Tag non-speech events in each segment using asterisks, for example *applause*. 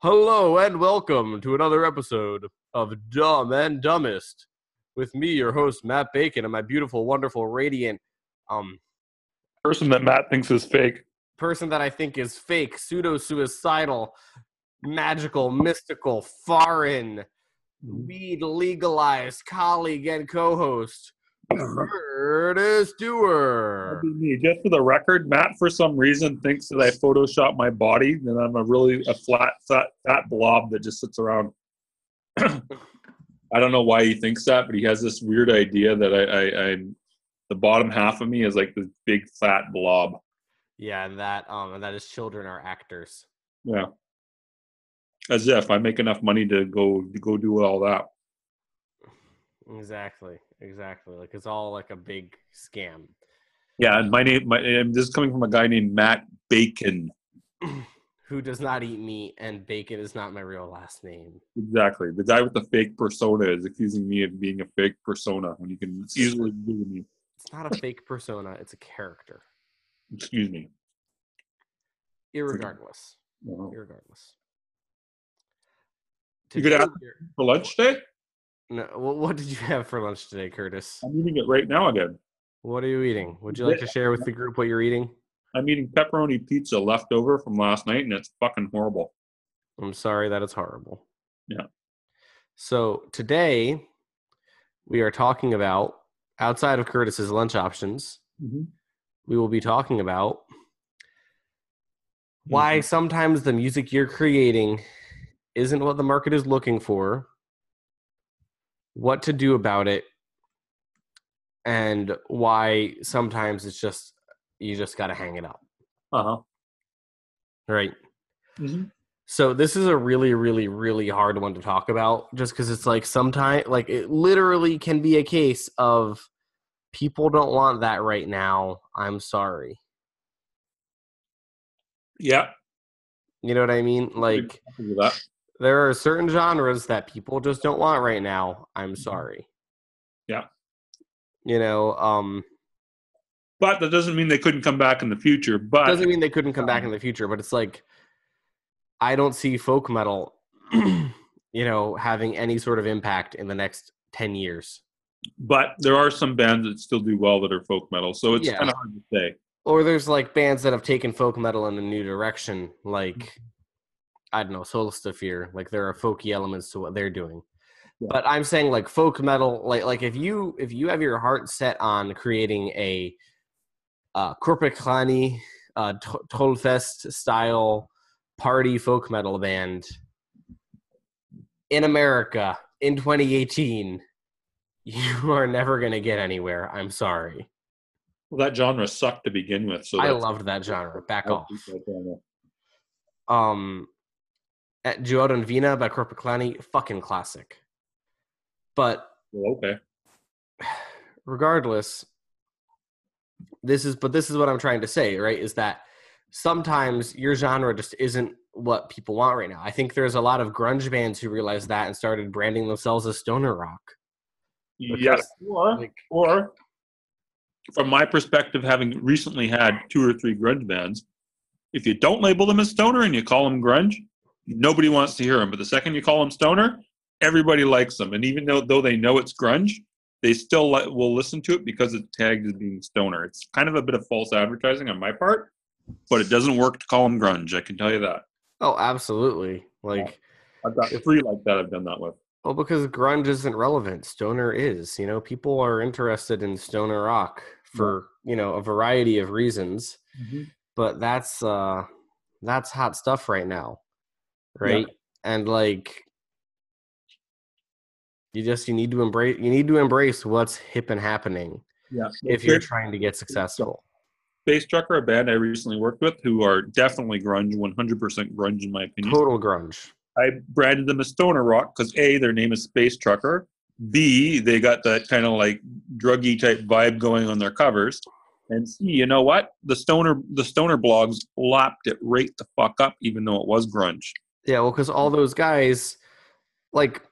Hello and welcome to another episode of Dumb and Dumbest with me, your host Matt Bacon, and my beautiful, wonderful, radiant um person that Matt thinks is fake. person that I think is fake, pseudo-suicidal, magical, mystical, foreign, weed legalized colleague and co-host Curtis That'd Dewar. Just for the record, Matt for some reason thinks that I photoshopped my body, and I'm a really a flat, fat, fat blob that just sits around. *clears throat* I don't know why he thinks that, but he has this weird idea that I, I, I'm the bottom half of me is like this big fat blob. Yeah, and that um and that is children are actors. Yeah, as if I make enough money to go to go do all that. Exactly, exactly. Like it's all like a big scam. Yeah, and my name, my and this is coming from a guy named Matt Bacon. *clears throat* Who does not eat meat and bacon is not my real last name. Exactly, the guy with the fake persona is accusing me of being a fake persona when you can easily do me. It's not a fake persona, it's a character. Excuse me. Irregardless. Uh, Irregardless. You could Today ask- For lunch today, No, wh- what did you *laughs* have for lunch today, Curtis? I'm eating it right now again. What are you eating? Would you like to share with the group what you're eating? I'm eating pepperoni pizza leftover from last night, and it's fucking horrible. I'm sorry that it's horrible. Yeah. So today we are talking about outside of Curtis's lunch options, mm-hmm. we will be talking about why mm-hmm. sometimes the music you're creating isn't what the market is looking for, what to do about it, and why sometimes it's just you just got to hang it up. Uh huh. Right. Mm-hmm. So this is a really, really, really hard one to talk about, just because it's like sometimes, like it literally can be a case of people don't want that right now. I'm sorry. Yeah. You know what I mean? Like Happy with that. There are certain genres that people just don't want right now. I'm sorry. Yeah. You know, um, But that doesn't mean they couldn't come back in the future. But doesn't mean they couldn't come back in the future, but it's like I don't see folk metal, *clears throat* you know, having any sort of impact in the next ten years. but there are some bands that still do well that are folk metal, so it's Yeah. kind of hard to say. Or there's like bands that have taken folk metal in a new direction, like Mm-hmm. I don't know, Solstafir. Like there are folky elements to what they're doing. Yeah. But I'm saying like folk metal, like like if you if you have your heart set on creating a uh Korpiklaani uh To- Trollfest style party folk metal band in America in 2018, *laughs* you are never gonna get anywhere. I'm sorry. Well, that genre sucked to begin with. So I loved that genre. Back I off. like genre. um Eh, at Juodaan Viinaa by Korpiklaani, fucking classic. But Well, okay. *sighs* regardless, this is but this is what I'm trying to say, right? Is that sometimes your genre just isn't what people want right now. I think there's a lot of grunge bands who realized that and started branding themselves as stoner rock. Yes. Or, Like or from my perspective, having recently had two or three grunge bands, if you don't label them as stoner and you call them grunge, nobody wants to hear them. But the second you call them stoner, everybody likes them. And even though though they know it's grunge, they still li- will listen to it because it's tagged as being stoner. It's kind of a bit of false advertising on my part, but it doesn't work to call them grunge. I can tell you that. oh, absolutely. Like I've got three like that. I've done that with. well, because grunge isn't relevant. Stoner is. You know, people are interested in stoner rock for you know a variety of reasons. but that's uh that's hot stuff right now right and like you just you need to embrace you need to embrace what's hip and happening Yeah. if you're trying to get successful Space Trucker, a band I recently worked with, who are definitely grunge, 100% grunge in my opinion. total grunge I branded them as stoner rock because A, their name is Space Trucker. B, they got that kind of like druggy type vibe going on their covers. And C, you know what? The stoner the stoner blogs lapped it right the fuck up, even though it was grunge. Yeah well because all those guys like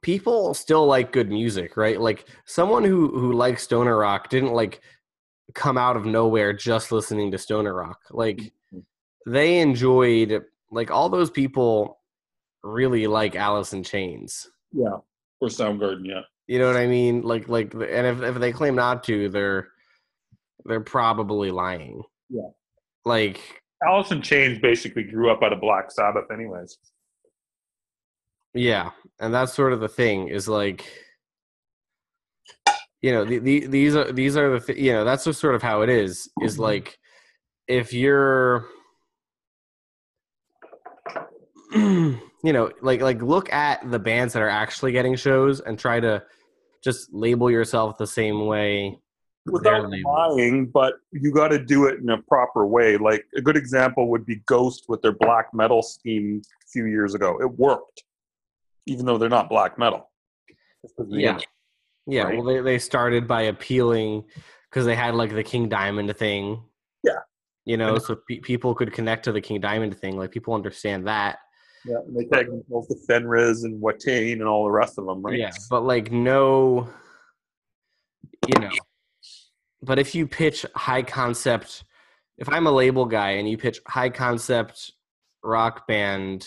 people still like good music right like someone who who likes stoner rock didn't like come out of nowhere just listening to stoner rock like mm-hmm. they enjoyed like all those people really like Alice in Chains. Yeah. Or Soundgarden, yeah. You know what I mean? Like like and if if they claim not to, they're they're probably lying. Yeah. Like Alice in Chains basically grew up out of Black Sabbath, anyways. yeah, and that's sort of the thing is like you know, the, the, these are these are the th- you know, that's just sort of how it is is mm-hmm. like if you're *clears throat* you know, like like look at the bands that are actually getting shows and try to just label yourself the same way. Without lying, but you got to do it in a proper way. Like a good example would be Ghost with their black metal scheme a few years ago. It worked, even though they're not black metal. Just 'cause of the Yeah. image. Yeah, Right. well, they, they started by appealing because they had like the King Diamond thing. Yeah. You know, so pe- people could connect to the King Diamond thing. Like people understand that. Yeah, and they tagged themselves to Fenriz and Watain and all the rest of them, right? Yeah, but like no, you know. But if you pitch high concept, if I'm a label guy and you pitch high concept rock band,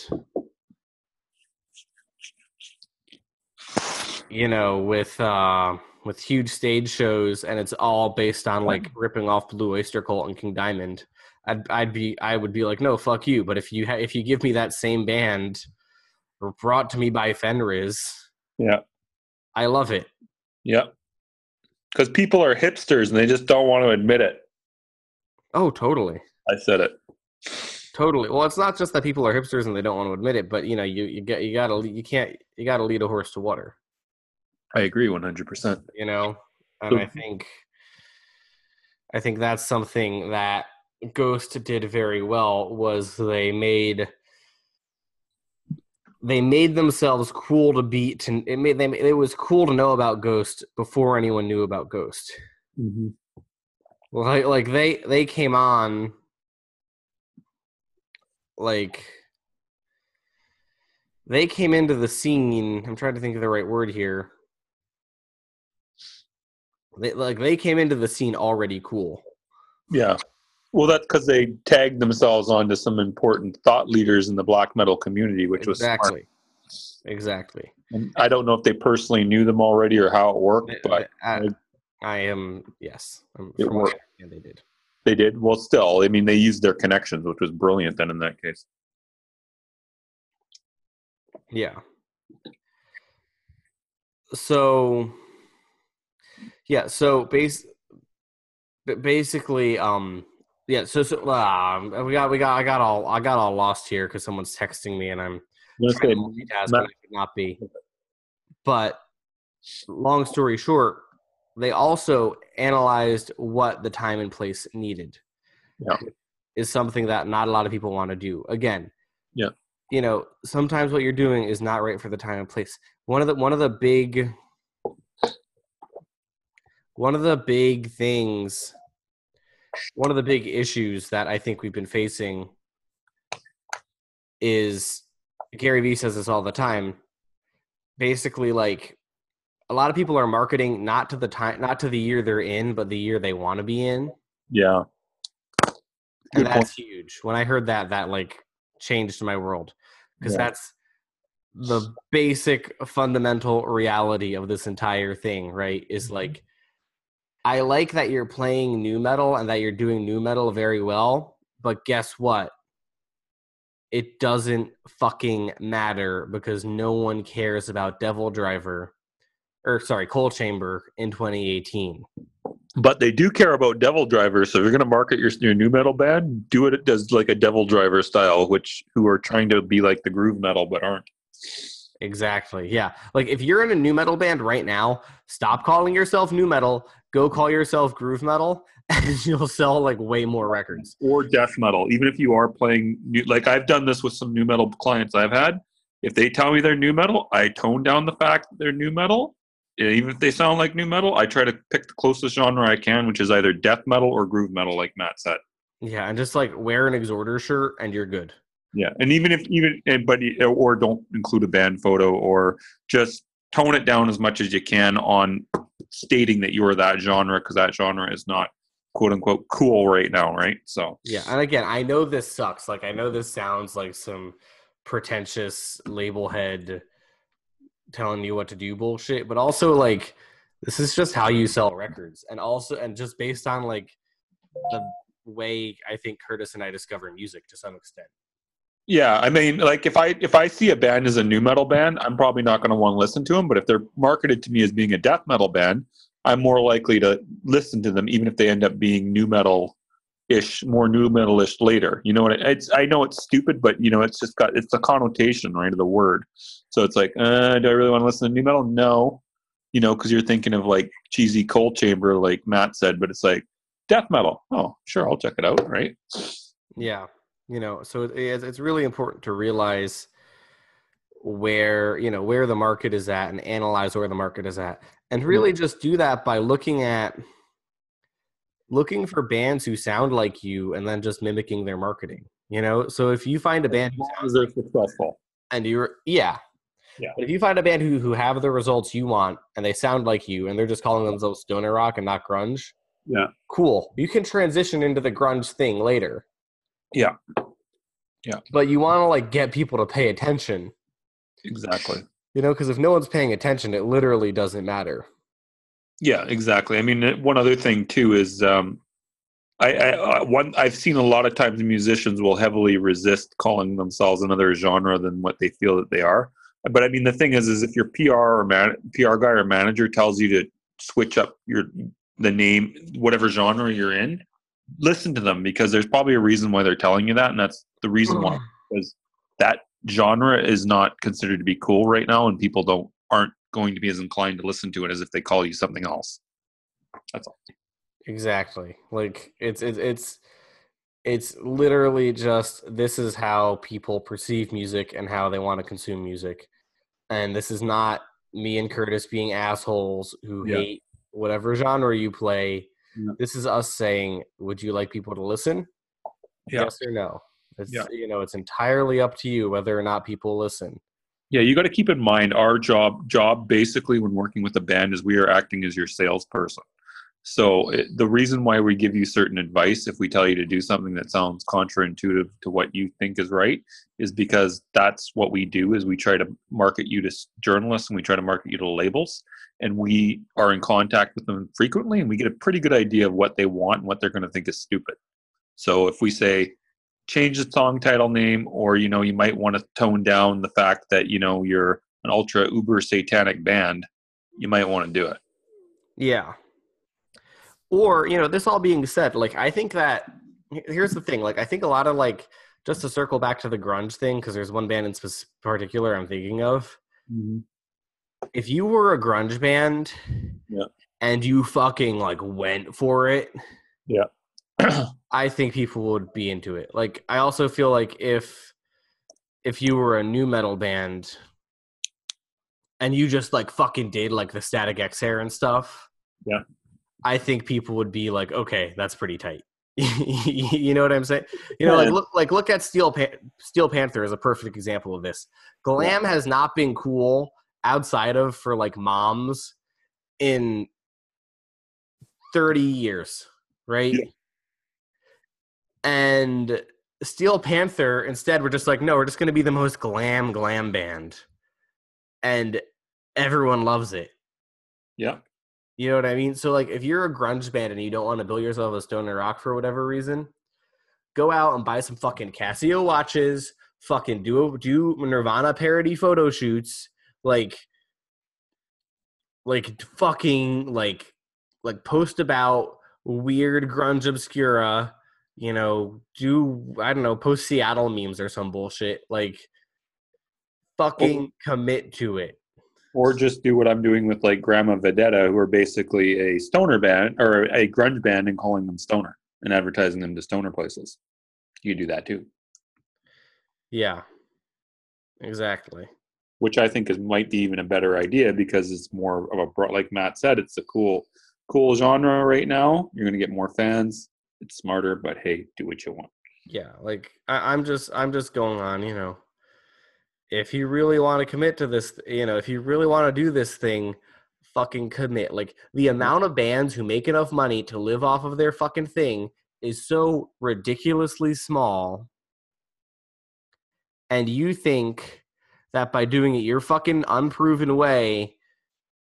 you know, with uh with huge stage shows and it's all based on like ripping off Blue Oyster Cult and King Diamond, I'd I'd be I would be like, no, fuck you. But if you ha- if you give me that same band brought to me by Fenriz, Yeah. I love it. Yeah. Because people are hipsters and they just don't want to admit it. Oh, totally. I said it. Totally. Well, it's not just that people are hipsters and they don't want to admit it, but you know, you you get you gotta you can't you gotta lead a horse to water. I agree 100%. You know, and So- I think I think that's something that Ghost did very well was they made they made themselves cool to beat and it made them it was cool to know about Ghost before anyone knew about Ghost. Mm-hmm. Like like they they came on like they came into the scene. I'm trying to think of the right word here. They like they came into the scene already cool. Yeah. Well, that's because they tagged themselves onto some important thought leaders in the black metal community, which was smart. exactly. Exactly. And I don't know if they personally knew them already or how it worked, but I, I am yes. I'm, It from what I worked. understand, they did. they did. Well, still, I mean, they used their connections, which was brilliant then in that case. Yeah. So yeah, so base basically um yeah, so so um, we got we got I got all I got all lost here cuz someone's texting me and I'm say to multitask Matt- when I could not be. But long story short, they also analyzed what the time and place needed. Yeah. Is something that not a lot of people want to do. Again, Yeah. You know, sometimes what you're doing is not right for the time and place. One of the one of the big one of the big things one of the big issues that I think we've been facing is Gary Vee says this all the time. Basically, like a lot of people are marketing not to the time, not to the year they're in, but the year they want to be in, yeah, and Good that's huge. When I heard that, that like changed my world because Yeah. that's the basic fundamental reality of this entire thing. Right? Is Mm-hmm. like I like that you're playing new metal and that you're doing new metal very well, but guess what? It doesn't fucking matter because no one cares about Devil Driver or sorry, Coal Chamber in 2018. but they do care about Devil Driver. So if you're going to market your your new metal band, do it as like a Devil Driver style, which who are trying to be like the groove metal but aren't. Exactly. Yeah. Like if you're in a new metal band right now, stop calling yourself new metal, go call yourself groove metal *laughs* and you'll sell like way more records. or death metal. Even if you are playing new, like I've done this with some new metal clients I've had. If they tell me they're new metal, I tone down the fact that they're new metal. And even if they sound like new metal, I try to pick the closest genre I can, which is either death metal or groove metal, like Matt said. Yeah, and just like wear an Exhorder shirt and you're good. Yeah, and even if even but eh, or don't include a band photo or just tone it down as much as you can on stating that you are that genre because that genre is not quote unquote cool right now, right? So Yeah, and again, I know this sucks. Like I know this sounds like some pretentious label head telling you what to do bullshit, but also like this is just how you sell records. And also and just based on like the way I think Curtis and I discover music to some extent. Yeah, I mean, like if I if I see a band as a new metal band, I'm probably not going to want to listen to them. But if they're marketed to me as being a death metal band, I'm more likely to listen to them, even if they end up being new metal ish, more new metal ish later. You know what? It's I know it's stupid, but you know it's just got it's the connotation right of the word. So it's like, uh, do I really want to listen to new metal? No, you know, because you're thinking of like cheesy coal chamber, like Matt said, but it's like death metal. Oh, sure, I'll check it out. Right? Yeah, you know, so it, it's it's really important to realize where you know where the market is at and analyze where the market is at and really mm-hmm. just do that by looking at looking for bands who sound like you and then just mimicking their marketing you know so if you find a band who sounds they're successful. and you're yeah Yeah. but if you find a band who who have the results you want and they sound like you and they're just calling themselves stoner rock and not grunge Yeah. cool you can transition into the grunge thing later Yeah. Yeah. but you want to like get people to pay attention Exactly. you know because if no one's paying attention it literally doesn't matter Yeah, exactly. I mean, uh, one other thing too is um, I, I uh, one I've seen a lot of times musicians will heavily resist calling themselves another genre than what they feel that they are. But I mean, the thing is, is if your PR or man, PR guy or manager tells you to switch up your the name, whatever genre you're in, listen to them because there's probably a reason why they're telling you that, and that's the reason why mm. because that genre is not considered to be cool right now, and people don't aren't going to be as inclined to listen to it as if they call you something else. That's all. Exactly. Like it's it's it's it's literally just this is how people perceive music and how they want to consume music. And this is not me and Curtis being assholes who Yeah. hate whatever genre you play. Yeah. This is us saying, would you like people to listen? Yeah. Yes or no? It's Yeah. you know, it's entirely up to you whether or not people listen. Yeah, you got to keep in mind our job job basically when working with a band is we are acting as your salesperson. So it, the reason why we give you certain advice if we tell you to do something that sounds contraintuitive to what you think is right is because that's what we do is we try to market you to journalists and we try to market you to labels and we are in contact with them frequently and we get a pretty good idea of what they want and what they're going to think is stupid. So if we say change the song title name or you know you might want to tone down the fact that you know you're an ultra uber satanic band you might want to do it Yeah. Or, you know, this all being said, like I think that here's the thing, like I think a lot of like just to circle back to the grunge thing because there's one band in particular I'm thinking of. Mm-hmm. If you were a grunge band Yeah. and you fucking like went for it, Yeah. *clears throat* I think people would be into it. Like I also feel like if if you were a new metal band and you just like fucking did like the Static-X hair and stuff. Yeah. I think people would be like, okay, that's pretty tight. *laughs* you know what I'm saying? You know, like look like look at Steel Pan- Steel Panther is a perfect example of this. Glam has not been cool outside of for like moms in 30 years, right? Yeah. And Steel Panther instead we're just like, no, we're just gonna be the most glam glam band. And everyone loves it. yeah You know what I mean? So like if you're a grunge band and you don't want to bill yourself as stoner rock for whatever reason, go out and buy some fucking Casio watches, fucking do a, do Nirvana parody photo shoots, like like fucking like like post about weird grunge obscura, you know, do I don't know, post Seattle memes or some bullshit. Like fucking commit to it. Or just do what i'm doing with like grandma vedetta who are basically a stoner band or a grunge band and calling them stoner and advertising them to stoner places you do that too Yeah. Exactly. which i think is might be even a better idea because it's more of a broad like matt said it's a cool cool genre right now you're going to get more fans it's smarter but hey do what you want Yeah, like I, I'm just I'm just going on, you know. If you really want to commit to this, you know, if you really want to do this thing, fucking commit. Like the mm-hmm. amount of bands who make enough money to live off of their fucking thing is so ridiculously small. And you think that by doing it your fucking unproven way,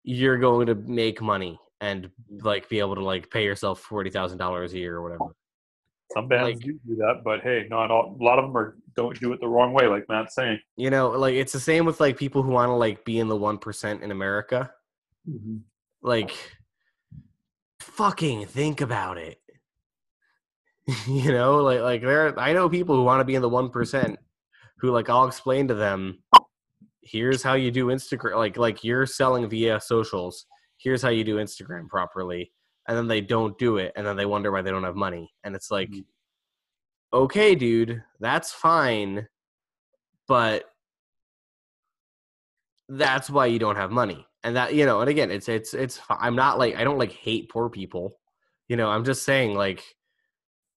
you're going to make money and like be able to like pay yourself forty thousand dollars a year or whatever. Some bands Like- do do that, but hey, not all. A lot of them are don't do it the wrong way, like Matt's saying. You know, like it's the same with like people who want to like be in the one percent in America. Mm-hmm. Like, fucking think about it. *laughs* you know, like like there. I know people who want to be in the one percent, who like I'll explain to them. Here's how you do Instagram. Like like you're selling via socials. Here's how you do Instagram properly, and then they don't do it, and then they wonder why they don't have money. And it's like, Mhm. okay, dude, that's fine, but that's why you don't have money and that you know and again it's it's it's i'm not like i don't like hate poor people you know i'm just saying like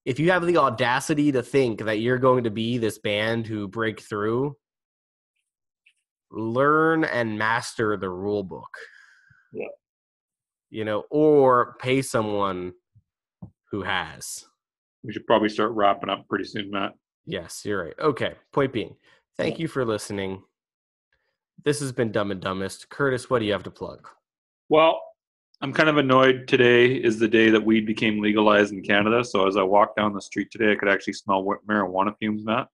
if you have the audacity to think that you're going to be this band who break through learn and master the rule book Yeah. You know or pay someone who has We should probably start wrapping up pretty soon, Matt. Yes, you're right. Okay. Point being, thank you for listening. This has been Dumb and Dumbest. Curtis, what do you have to plug? Well, I'm kind of annoyed. Today is the day that weed became legalized in Canada. So as I walked down the street today, I could actually smell marijuana fumes, Matt.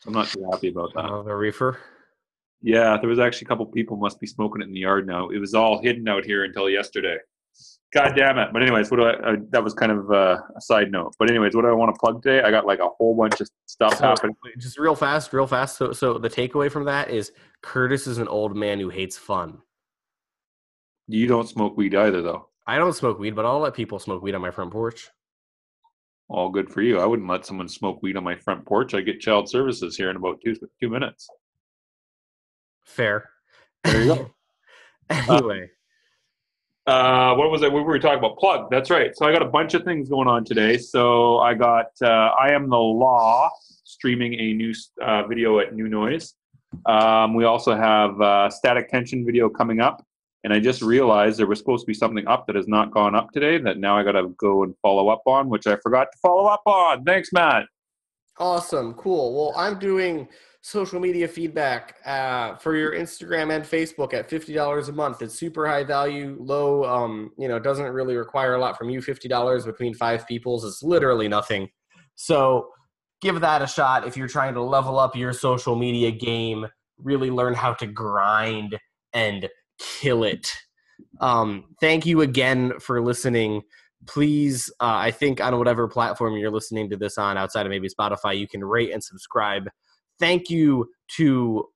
So I'm not too happy about that. Uh, the reefer. Yeah, there was actually a couple people must be smoking it in the yard now. It was all hidden out here until yesterday. God damn it! But anyways, what do I? Uh, that was kind of uh, a side note. But anyways, what do I want to plug today? I got like a whole bunch of stuff So- happening. Just real fast, real fast. So, so the takeaway from that is Curtis is an old man who hates fun. You don't smoke weed either, though. I don't smoke weed, but I'll let people smoke weed on my front porch. All good for you. I wouldn't let someone smoke weed on my front porch. I get child services here in about two two minutes. Fair. There you go. *laughs* anyway, uh, what was it? What were we talking about? Plug. That's right. So I got a bunch of things going on today. So I got uh, I am the law streaming a new uh, video at New Noise. Um, we also have uh, static tension video coming up, and I just realized there was supposed to be something up that has not gone up today. That now I got to go and follow up on, which I forgot to follow up on. Thanks, Matt. awesome, cool. Well, I'm doing social media feedback uh, for your Instagram and Facebook at fifty dollars a month. It's super high value, low. Um, you know, doesn't really require a lot from you. Fifty dollars between five people's is literally nothing. So give that a shot if you're trying to level up your social media game. Really learn how to grind and kill it. Um, thank you again for listening. Please, uh, I think on whatever platform you're listening to this on, outside of maybe Spotify, you can rate and subscribe. Thank you to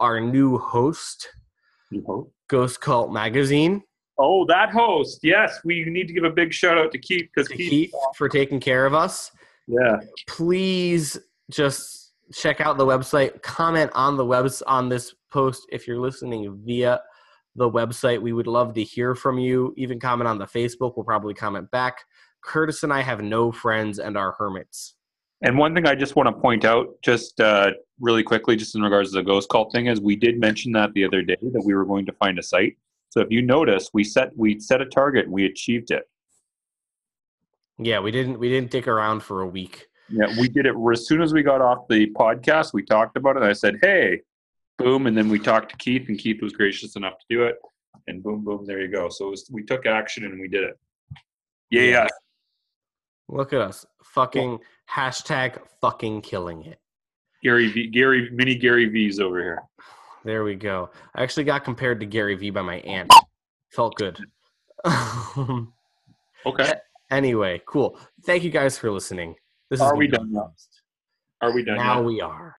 our new host, Ghost Cult Magazine, Oh, that host. Yes, we need to give a big shout out to Keith because Keith. Keith for taking care of us. Yeah. Please just check out the website. Comment on the webs on this post if you're listening via the website. We would love to hear from you. Even comment on the Facebook. We'll probably comment back. Curtis and I have no friends and are hermits. And one thing I just want to point out, just uh, really quickly, just in regards to the ghost cult thing, is we did mention that the other day that we were going to find a site. So if you notice, we set we set a target and we achieved it. Yeah, we didn't we didn't dick around for a week. Yeah, we did it as soon as we got off the podcast. We talked about it. I said, "Hey, boom!" And then we talked to Keith, and Keith was gracious enough to do it. And boom, boom, there you go. So it was, we took action and we did it. Yeah, yeah. Look at us. Fucking hashtag fucking killing it. Gary Vee, Gary, mini Gary Vee's over here. There we go. I actually got compared to Gary Vee by my aunt. Felt good. *laughs* Okay. anyway, cool. Thank you guys for listening. This Are has we done now? Are we done? Now yet? we are.